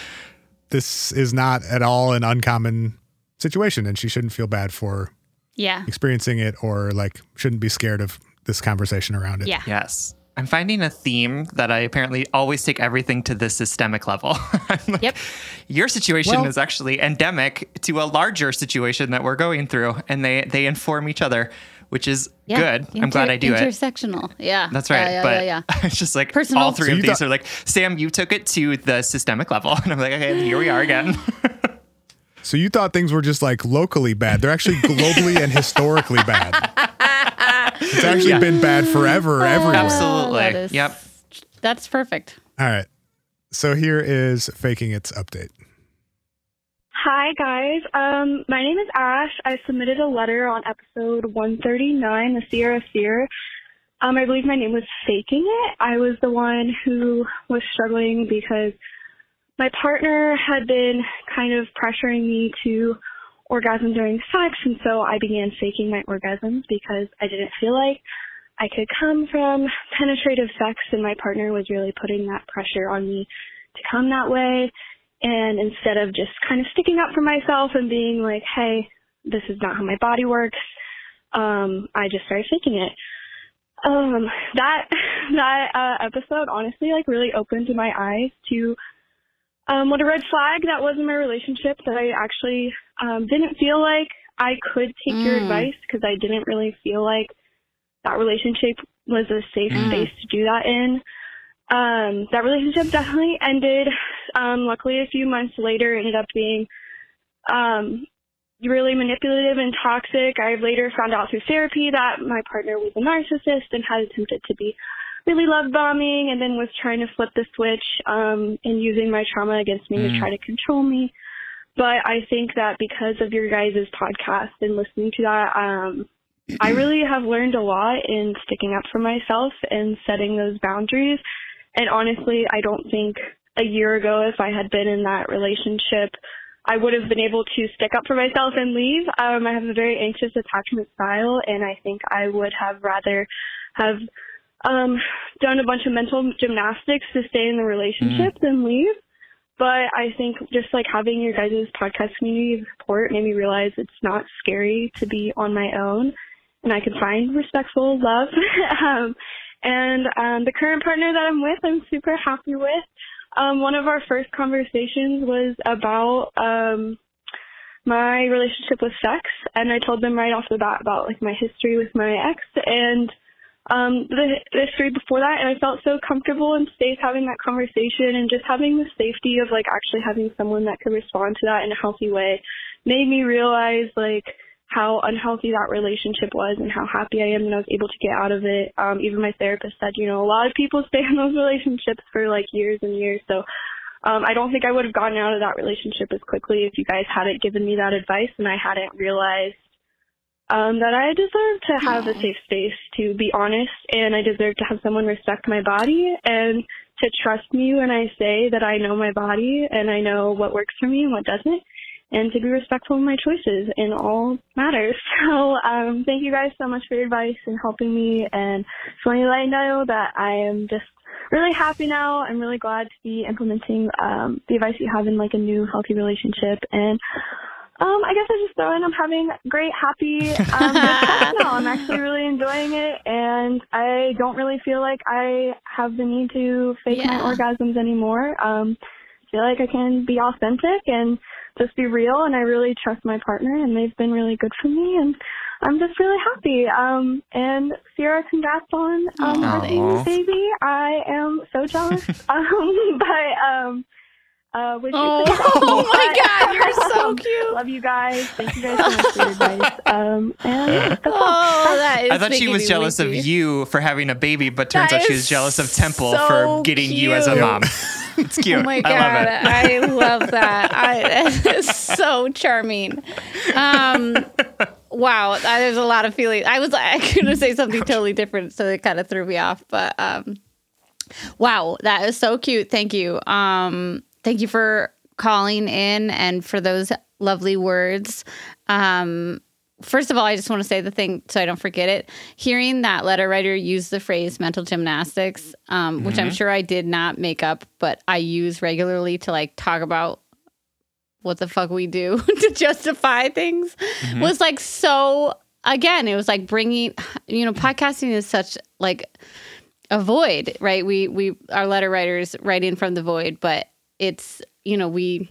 this is not at all an uncommon situation, and she shouldn't feel bad for
Yeah.
experiencing it, or like shouldn't be scared of this conversation around it.
Yeah.
Yes. I'm finding a theme that I apparently always take everything to the systemic level. I'm like,
Yep.
Your situation
Well-
is actually endemic to a larger situation that we're going through, and they they inform each other, which is
Yeah.
good. I'm glad I do it.
Intersectional. Yeah.
That's right.
Yeah, yeah,
but
yeah, yeah.
it's just like
Personal.
all three
So
of these
thought-
are like, Sam, you took it to the systemic level. And I'm like, okay, here we are again.
So you thought things were just like locally bad. They're actually globally and historically bad. It's actually
Yeah.
been bad forever everywhere.
Absolutely.
that is-
Yep.
That's perfect.
All right. So here is faking its update.
Hi guys, um, my name is Ash. I submitted a letter on episode 139, the Sierra Seer. Um, I believe my name was faking it. I was the one who was struggling because my partner had been kind of pressuring me to orgasm during sex, and so I began faking my orgasms because I didn't feel like I could come from penetrative sex, and my partner was really putting that pressure on me to come that way. And instead of just kind of sticking up for myself and being like, hey, this is not how my body works, um, I just started faking it. Um, that, that, uh, episode honestly, like, really opened my eyes to, um, what a red flag that was in my relationship that I actually, um, didn't feel like I could take your
Mm.
advice because I didn't really feel like that relationship was a safe
Mm.
space to do that in. Um, that relationship definitely ended. Um, luckily, a few months later, ended up being um, really manipulative and toxic. I later found out through therapy that my partner was a narcissist and had attempted to be really loved bombing and then was trying to flip the switch um, and using my trauma against me
Mm.
to try to control me. But I think that because of your guys' podcast and listening to that, um, I really have learned a lot in sticking up for myself and setting those boundaries. And honestly, I don't think a year ago, if I had been in that relationship, I would have been able to stick up for myself and leave. Um, I have a very anxious attachment style, and I think I would have rather have um, done a bunch of mental gymnastics to stay in the relationship than leave. But I think just like having your guys' podcast community of support made me realize it's not scary to be on my own and I can find respectful love. um, and um, the current partner that I'm with, I'm super happy with. Um, one of our first conversations was about um, my relationship with sex, and I told them right off the bat about like my history with my ex and um, the the history before that, and I felt so comfortable and safe having that conversation and just having the safety of like actually having someone that could respond to that in a healthy way made me realize like how unhealthy that relationship was and how happy I am that I was able to get out of it. Um, even my therapist said, you know, a lot of people stay in those relationships for like years and years. So um, I don't think I would have gotten out of that relationship as quickly if you guys hadn't given me that advice and I hadn't realized um, that I deserve to have a safe space to be honest and I deserve to have someone respect my body and to trust me when I say that I know my body and I know what works for me and what doesn't and to be respectful of my choices in all matters. So um, thank you guys so much for your advice and helping me and just wanting to let you know that I am just really happy now. I'm really glad to be implementing um, the advice you have in like a new healthy relationship and um, I guess I just throw in I'm having great, happy um, now. I'm actually really enjoying it, and I don't really feel like I have the need to fake my orgasms anymore. Um, I feel like I can be authentic and just be real, and I really trust my partner, and they've been really good for me, and I'm just really happy. Um, and Sierra, congrats on um, your baby. I am so jealous. um, but um, uh, wish
Oh,
success.
oh my God, you're so
Um,
cute.
Love you guys. Thank you guys so much for your advice. Um, and that's.
Oh, that is
I thought she was
me
jealous of you for having a baby, but turns
That
out she was jealous of Temple
so
for getting you as a mom. it's cute.
Oh my god,
I love it.
I love that. I, that is so charming. Um, wow, there's a lot of feeling. I was I could to say something totally different, so it kind of threw me off. But um, wow, that is so cute. Thank you. Um, thank you for calling in and for those lovely words. Um, first of all, I just want to say the thing so I don't forget it. Hearing that letter writer use the phrase mental gymnastics, um, which I'm sure I did not make up, but I use regularly to like talk about what the fuck we do to justify things, was like so. Again, it was like bringing, you know, podcasting is such like a void, right? We we our letter writers write in from the void, but it's you know we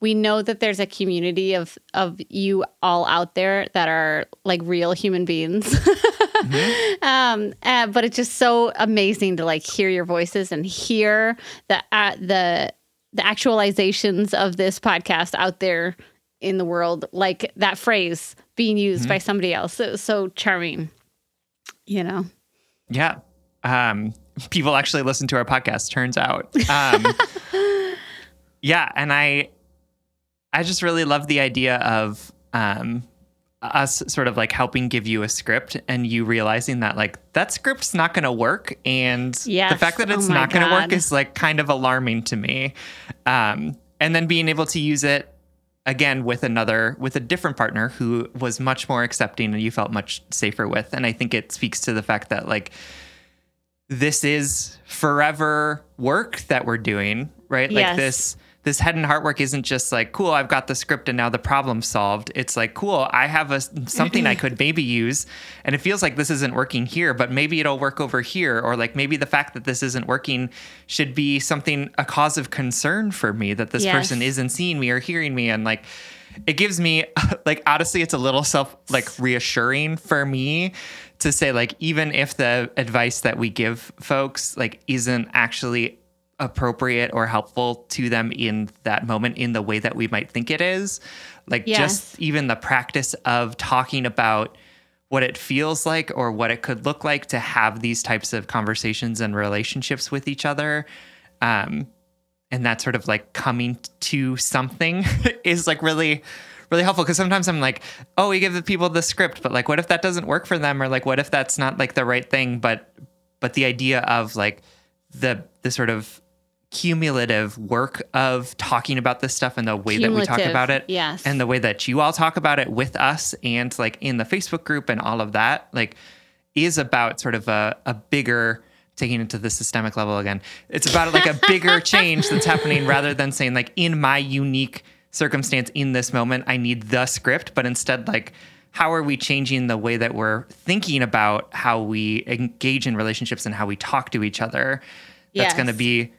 we know that there's a community of of you all out there that are like real human beings. um, uh, but it's just so amazing to like hear your voices and hear the uh, the the actualizations of this podcast out there in the world, like that phrase being used by somebody else. It was so charming. you know.
Yeah. Um, people actually listen to our podcast, turns out. Um, yeah. And I, I just really love the idea of, um, us sort of like helping give you a script and you realizing that like that script's not going to work and the fact that it's
Oh
not going to work is like kind of alarming to me. Um and then being able to use it again with another with a different partner who was much more accepting and you felt much safer with and i think it speaks to the fact that like this is forever work that we're doing right? Like this this head and heart work isn't just like cool i've got the script and now the problem's solved. It's like cool i have a something i could maybe use. And it feels like this isn't working here but maybe it'll work over here. Or like maybe the fact that this isn't working should be something a cause of concern for me that this
Yes.
person isn't seeing me or hearing me. And like it gives me like honestly it's a little self like reassuring for me to say like even if the advice that we give folks like isn't actually appropriate or helpful to them in that moment in the way that we might think it is. Like
Yes.
just even the practice of talking about what it feels like or what it could look like to have these types of conversations and relationships with each other um and that sort of like coming to something is like really really helpful. Because sometimes i'm like oh we give the people the script but like what if that doesn't work for them? Or like what if that's not like the right thing? But but the idea of like the the sort of cumulative work of talking about this stuff and the way that we talk about it
yes.
and the way that you all talk about it with us and like in the facebook group and all of that like is about sort of a, a bigger taking it to the systemic level again it's about like a bigger change that's happening rather than saying like in my unique circumstance in this moment i need the script but instead like how are we changing the way that we're thinking about how we engage in relationships and how we talk to each other that's
Yes.
going to be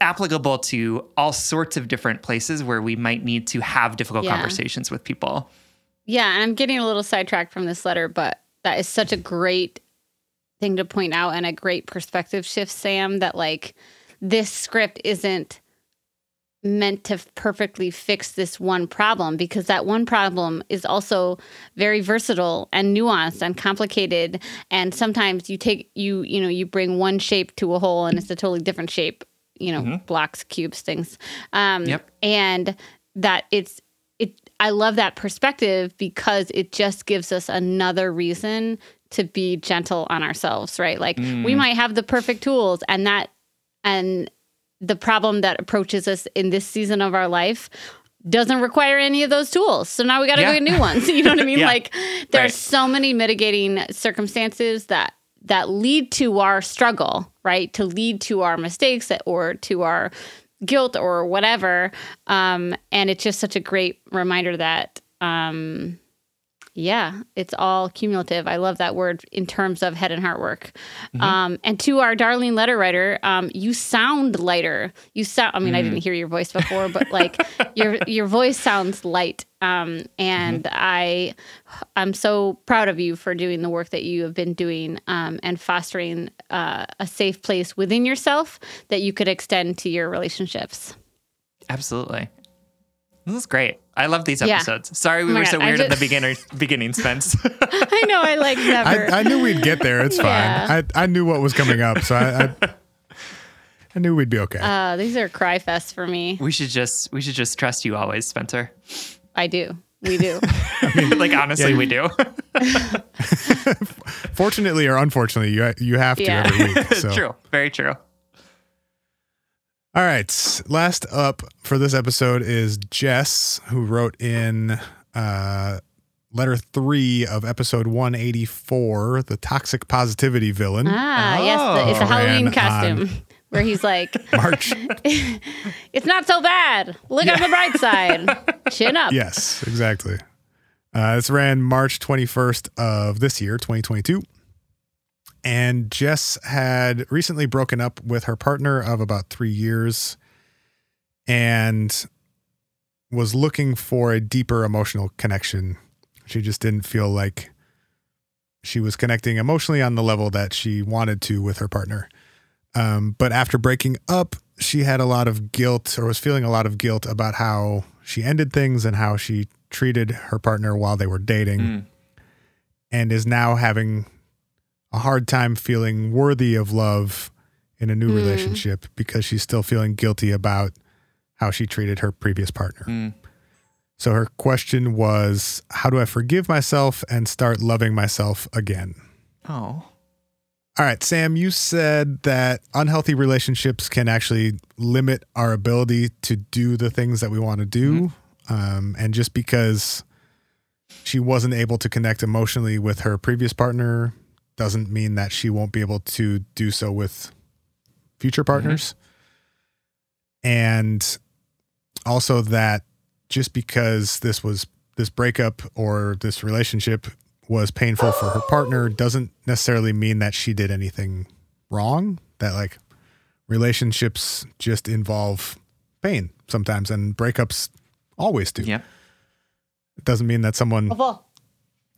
applicable to all sorts of different places where we might need to have difficult
Yeah.
conversations with people.
Yeah, and I'm getting a little sidetracked from this letter, but that is such a great thing to point out and a great perspective shift, Sam, that like this script isn't meant to perfectly fix this one problem because that one problem is also very versatile and nuanced and complicated. And sometimes you take you you know you bring one shape to a hole and it's a totally different shape you know blocks cubes things um
Yep.
and that it's it I love that perspective because it just gives us another reason to be gentle on ourselves, right? Like we might have the perfect tools and that and the problem that approaches us in this season of our life doesn't require any of those tools. So now we got to
Yeah.
go get new ones. You know what I mean?
Yeah.
Like there's
Right.
so many mitigating circumstances that that lead to our struggle, right? To lead to our mistakes or to our guilt or whatever. Um, and it's just such a great reminder that, um, yeah, it's all cumulative. I love that word in terms of head and heart work. Um, and to our darling letter writer, um, you sound lighter. You sound. I mean, I didn't hear your voice before, but like your your voice sounds light. Um, and I, I'm so proud of you for doing the work that you have been doing um, and fostering uh, a safe place within yourself that you could extend to your relationships.
Absolutely. This is great. I love these
Yeah.
episodes. Sorry we
Oh
were
God,
so
I
weird in the beginner beginning, Spence.
I know. I like never.
I, I knew we'd get there. It's fine.
Yeah.
I, I knew what was coming up, so I, I, I knew we'd be okay.
uh, these are cry fests for me.
we should just we should just trust you always, Spencer.
I do. We do.
mean, like honestly,
Yeah,
we do.
Fortunately or unfortunately, you you have to
Yeah.
every week. So.
true. Very true.
All right. Last up for this episode is Jess, who wrote in uh, letter three of episode 184, the toxic positivity villain.
Ah, yes, the, it's a
Oh.
Halloween costume
on-
where he's like,
March.
"It's not so bad. Look on the bright side. Chin up."
yes, exactly. Uh, this ran March 21st of this year, 2022. And Jess had recently broken up with her partner of about three years and was looking for a deeper emotional connection. She just didn't feel like she was connecting emotionally on the level that she wanted to with her partner. Um, but after breaking up, she had a lot of guilt or was feeling a lot of guilt about how she ended things and how she treated her partner while they were dating
Mm.
and is now having a hard time feeling worthy of love in a new relationship because she's still feeling guilty about how she treated her previous partner.
Mm.
So her question was, how do I forgive myself and start loving myself again?
Oh.
All right, Sam, you said that unhealthy relationships can actually limit our ability to do the things that we want to do. Um, and just because she wasn't able to connect emotionally with her previous partner doesn't mean that she won't be able to do so with future mm-hmm. partners. And also that just because this was this breakup or this relationship was painful for her partner doesn't necessarily mean that she did anything wrong. That like relationships just involve pain sometimes and breakups always do.
Yeah.
It doesn't mean that someone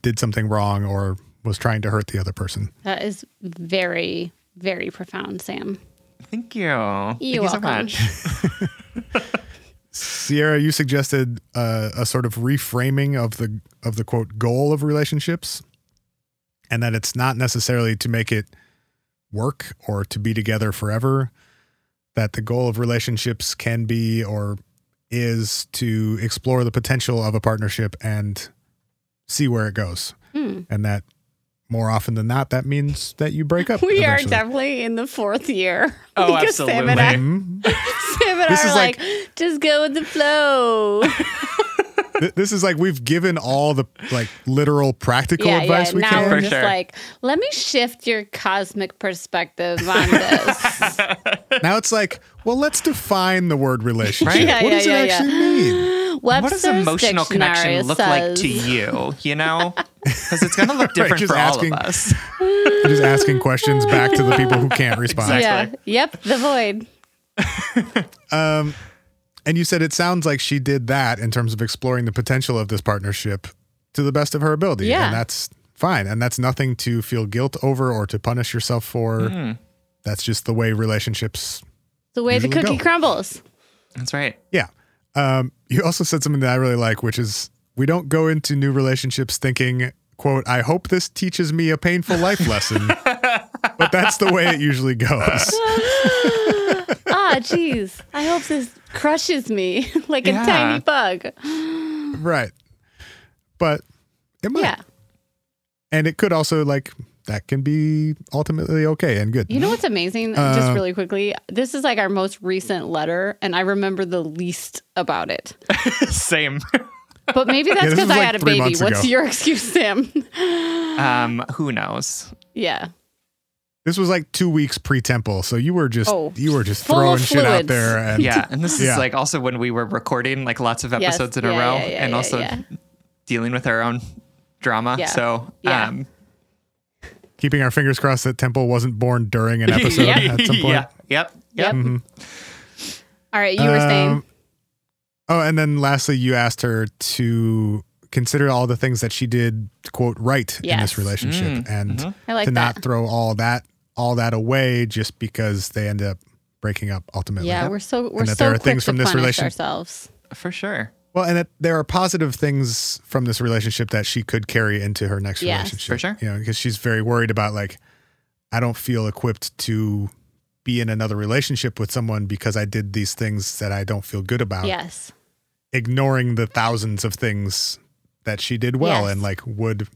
did something wrong or was trying to hurt the other person.
That is very, very profound, Sam.
Thank you.
You're
you so
welcome.
much.
Sierra, you suggested uh, a sort of reframing of the of the quote goal of relationships, and that it's not necessarily to make it work or to be together forever. That the goal of relationships can be or is to explore the potential of a partnership and see where it goes,
Hmm.
and that more often than not, that means that you break up.
We are definitely in the fourth year.
Oh,
Because Sam and I. Sam and I are
like-
like, just go with the flow.
Th- this is like we've given all the like literal practical
yeah,
advice
yeah.
we
Now
can.
we're just
sure.
like, let me shift your cosmic perspective on this.
Now it's like, well, let's define the word relationship.
Right?
Yeah,
what
yeah,
does
yeah,
it
yeah.
actually mean?
what does emotional
dictionary
connection look like to you? You know? Because it's going to look different
just
for
asking-
all of us.
We're just asking questions back to the people who can't respond.
Exactly.
Yeah. Yep. The void.
Um, and you said it sounds like she did that in terms of exploring the potential of this partnership to the best of her ability.
Yeah.
And that's fine. And that's nothing to feel guilt over or to punish yourself for.
Mm,
That's just the way relationships.
The way the cookie
go.
crumbles.
that's right.
Yeah. Um, you also said something that I really like, which is we don't go into new relationships thinking, quote, I hope this teaches me a painful life lesson. but that's the way it usually goes.
jeez. I hope this crushes me like
Yeah.
a tiny bug.
right. But it might.
Yeah.
And it could also like that can be ultimately okay and good.
You know what's amazing? Just
Uh,
really quickly, this is like our most recent letter, and I remember the least about it.
Same.
But maybe that's
this
because
was
I
like
had a baby. What's
ago.
your excuse, Sam?
Um, who knows?
yeah.
This was like two weeks pre temple, so you were just
Oh,
you were just throwing shit out there and
Yeah, and this
Yeah.
is like also when we were recording like lots of
Yes.
episodes in a row,
yeah, yeah,
and
yeah,
also
yeah.
dealing with our own drama.
Yeah.
So,
Yeah.
um,
keeping our fingers crossed that Temple wasn't born during an episode
Yep.
at some point.
yeah, yep, yep.
Mhm.
All right. You were saying.
Um, Oh, and then lastly, you asked her to consider all the things that she did, quote, right in this relationship
Mm,
and
mhm.
I like
to
that.
not throw all that all that away just because they end up breaking up ultimately.
Yeah, we're so we're
And that
so
there are
quick
things
to
from this
punish
relation-
ourselves.
for sure.
Well, and that there are positive things from this relationship that she could carry into her next
Yes.
relationship.
For sure.
You know, because she's very worried about like, I don't feel equipped to be in another relationship with someone because I did these things that I don't feel good about.
Yes.
Ignoring the thousands of things that she did well
Yes.
and like would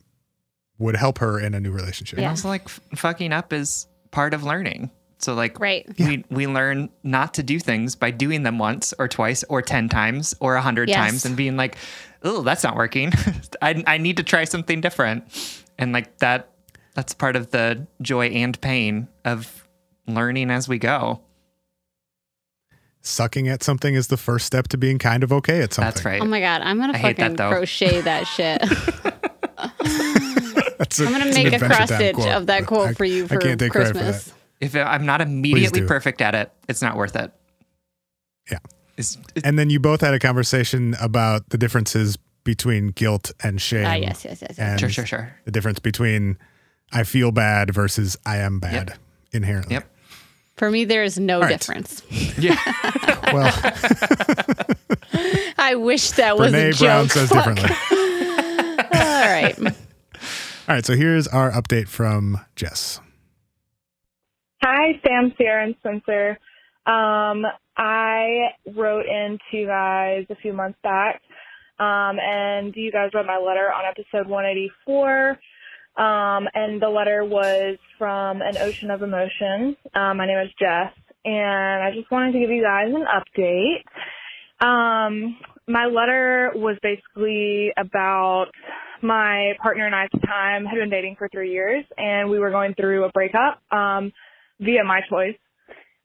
would help her in a new relationship.
And
Yeah.
also, like f- fucking up is part of learning. So, like,
Right.
we we learn not to do things by doing them once or twice or ten times or a hundred
Yes.
times and being like, "Oh, that's not working. I I need to try something different." And like that, that's part of the joy and pain of learning as we go.
Sucking at something is the first step to being kind of okay at something.
That's right.
Oh my god, I'm gonna
I hate
fucking
that,
crochet that shit.
That's a-
I'm gonna
it's
make a cross stitch
quote,
of that quote
I-
for you
I
for
can't take credit for
Christmas.
that.
if I'm not immediately perfect at it, it's not worth it.
Yeah.
It's, it,
And then you both had a conversation about the differences between guilt and shame.
Ah, yes, yes, yes, yes.
Sure, sure, sure.
the difference between I feel bad versus I am bad inherently.
Yep.
For me, there is no
right.
difference.
Yeah.
Well,
I wish that was a
Brene
joke.
Brown says
Fuck.
differently.
All right.
All right, so here's our update from Jess.
Hi, Sam, Sarah, and Spencer. Um, I wrote in to you guys a few months back, um, and you guys read my letter on episode 184. Um, and the letter was from an ocean of emotion. Um, my name is Jess, and I just wanted to give you guys an update. Um, my letter was basically about my partner and I at the time had been dating for three years, and we were going through a breakup um, via my choice.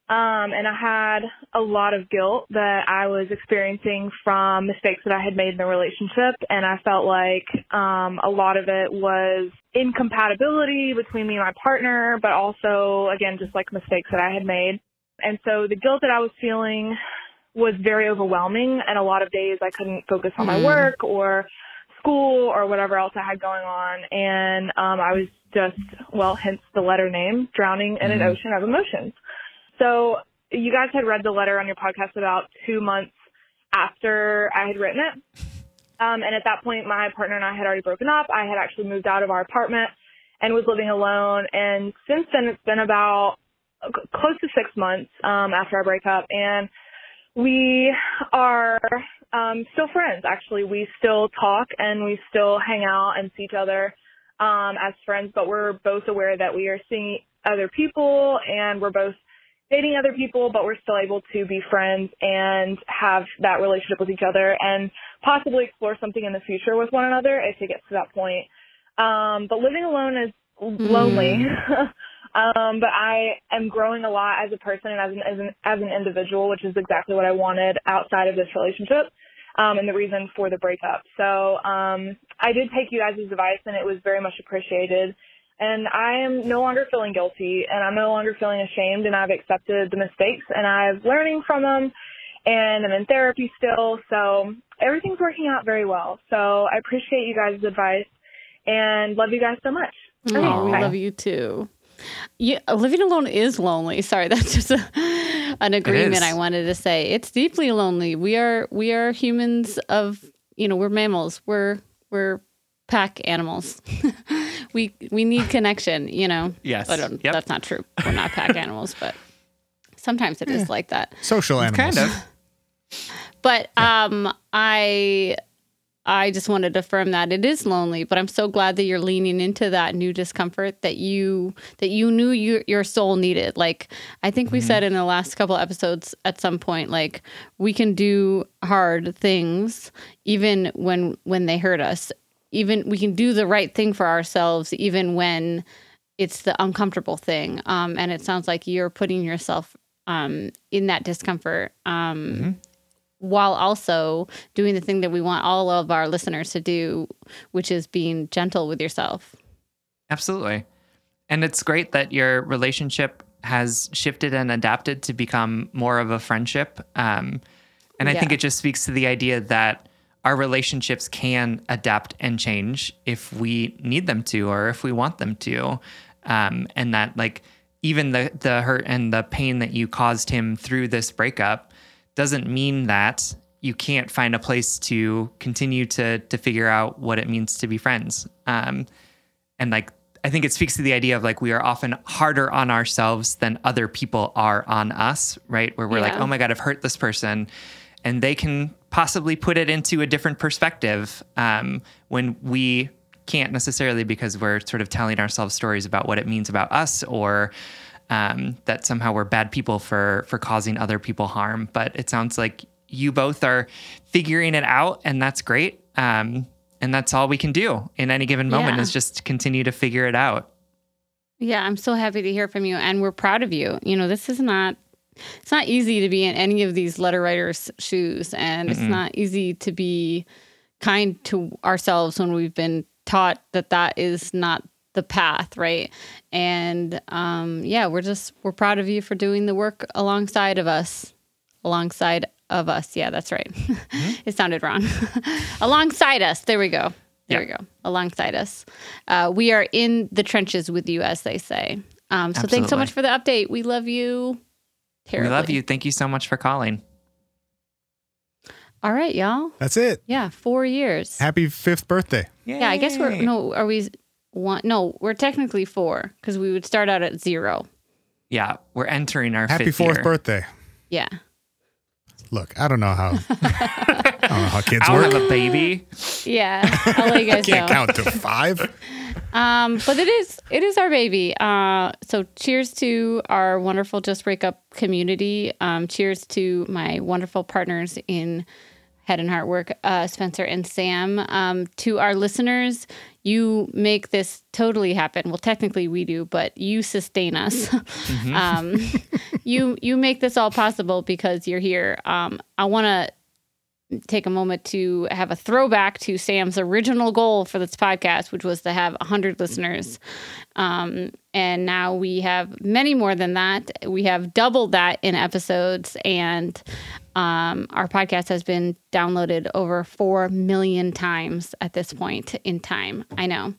Um, and I had a lot of guilt that I was experiencing from mistakes that I had made in the relationship. And I felt like, um, a lot of it was incompatibility between me and my partner, but also, again, just like mistakes that I had made. And so the guilt that I was feeling was very overwhelming. And a lot of days I couldn't focus on my work or school or whatever else I had going on. And, um, I was just, well, hence the letter name, drowning in an ocean of emotions. So you guys had read the letter on your podcast about two months after I had written it. Um, and at that point, my partner and I had already broken up. I had actually moved out of our apartment and was living alone. And since then, it's been about close to six months um, after our breakup. And we are um, still friends, actually. We still talk and we still hang out and see each other um, as friends, but we're both aware that we are seeing other people and we're both dating other people, but we're still able to be friends and have that relationship with each other and possibly explore something in the future with one another if it gets to that point. Um, but living alone is lonely. um, but I am growing a lot as a person and as an, as an, as an individual, which is exactly what I wanted outside of this relationship. Um, and the reason for the breakup. So, um, I did take you guys' advice and it was very much appreciated and I am no longer feeling guilty and I'm no longer feeling ashamed and I've accepted the mistakes and I'm learning from them and I'm in therapy still. So everything's working out very well. So I appreciate you guys' advice and love you guys so much.
Oh, we love you too. Yeah, living alone is lonely. Sorry, that's just a, an agreement. I wanted to say. It's deeply lonely. We are we are humans of you know we're mammals. We're we're pack animals. we we need connection. You know.
Yes.
I don't,
Yep.
That's not true. We're not pack animals, but sometimes it is like that.
Social animals.
Kind of.
But um, I I just wanted to affirm that it is lonely. But I'm so glad that you're leaning into that new discomfort that you that you knew you, your soul needed. Like I think we said in the last couple episodes at some point, like we can do hard things even when when they hurt us. Even we can do the right thing for ourselves, even when it's the uncomfortable thing. Um, and it sounds like you're putting yourself um, in that discomfort um, while also doing the thing that we want all of our listeners to do, which is being gentle with yourself.
Absolutely. And it's great that your relationship has shifted and adapted to become more of a friendship. Um, and I think it just speaks to the idea that our relationships can adapt and change if we need them to or if we want them to. Um, and that, like, even the, the hurt and the pain that you caused him through this breakup doesn't mean that you can't find a place to continue to to figure out what it means to be friends. Um, and like I think it speaks to the idea of like we are often harder on ourselves than other people are on us, right? Where we're like, oh my god, I've hurt this person, and they can possibly put it into a different perspective um, when we can't necessarily because we're sort of telling ourselves stories about what it means about us or um, that somehow we're bad people for for causing other people harm. But it sounds like you both are figuring it out, and that's great. Um, and that's all we can do in any given moment
Yeah.
is just continue to figure it out.
Yeah, I'm so happy to hear from you, and we're proud of you. You know, this is not. It's not easy to be in any of these letter writers' shoes, and it's not easy to be kind to ourselves when we've been taught that that is not the path, right? And um, yeah, we're just we're proud of you for doing the work alongside of us, alongside of us. Yeah, that's right. it sounded wrong. alongside us. There we go. There we go. Alongside us. Uh, we are in the trenches with you, as they say. Um, so thanks so much for the update. We love you. Terribly.
We love you. Thank you so much for calling.
All right, y'all.
That's it.
Yeah, four years.
Happy fifth birthday.
Yeah, I guess we're no. Are we one. No, we're technically four because we would start out at zero.
Yeah, we're entering our
Happy
fifth
fourth
year.
birthday.
Yeah.
Look, I don't know how. I don't know how kids
I don't
work.
have a baby.
Yeah. I'll let you guys
Can't
know.
count to five.
Um, but it is it is our baby. Uh, so cheers to our wonderful Just Break Up community. Um, cheers to my wonderful partners in Head and Heart Work, uh, Spencer and Sam. Um, to our listeners, you make this totally happen. Well, technically we do, but you sustain us. um, you you make this all possible because you're here. Um, I want to take a moment to have a throwback to Sam's original goal for this podcast, which was to have 100 listeners. Um, and now we have many more than that. We have doubled that in episodes, and um, our podcast has been downloaded over 4 million times at this point in time. I know,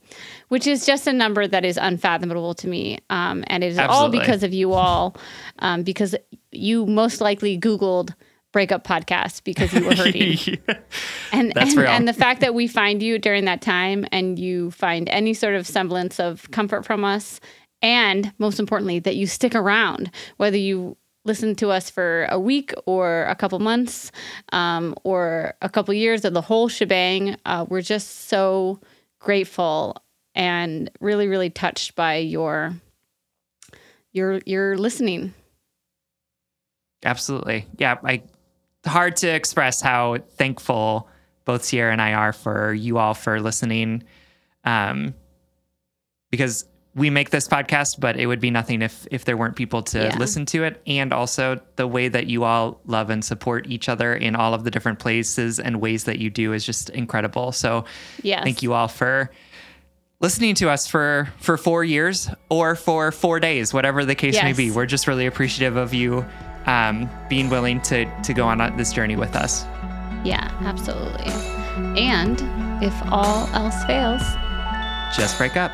which is just a number that is unfathomable to me. Um, and it is all because of you all, um, because you most likely Googled breakup podcast because you were hurting. And
That's
and, and the fact that we find you during that time and you find any sort of semblance of comfort from us, and most importantly, that you stick around, whether you listen to us for a week or a couple months um, or a couple years or the whole shebang, uh, we're just so grateful and really, really touched by your your your listening.
Absolutely. Yeah, I hard to express how thankful both Sierra and I are for you all for listening. Um because we make this podcast, but it would be nothing if if there weren't people to
Yeah.
listen to it and also the way that you all love and support each other in all of the different places and ways that you do is just incredible. So
Yes.
thank you all for listening to us for for 4 years or for 4 days, whatever the case may be. We're just really appreciative of you um, being willing to to go on this journey with us.
Yeah, absolutely. And if all else fails,
Just break up.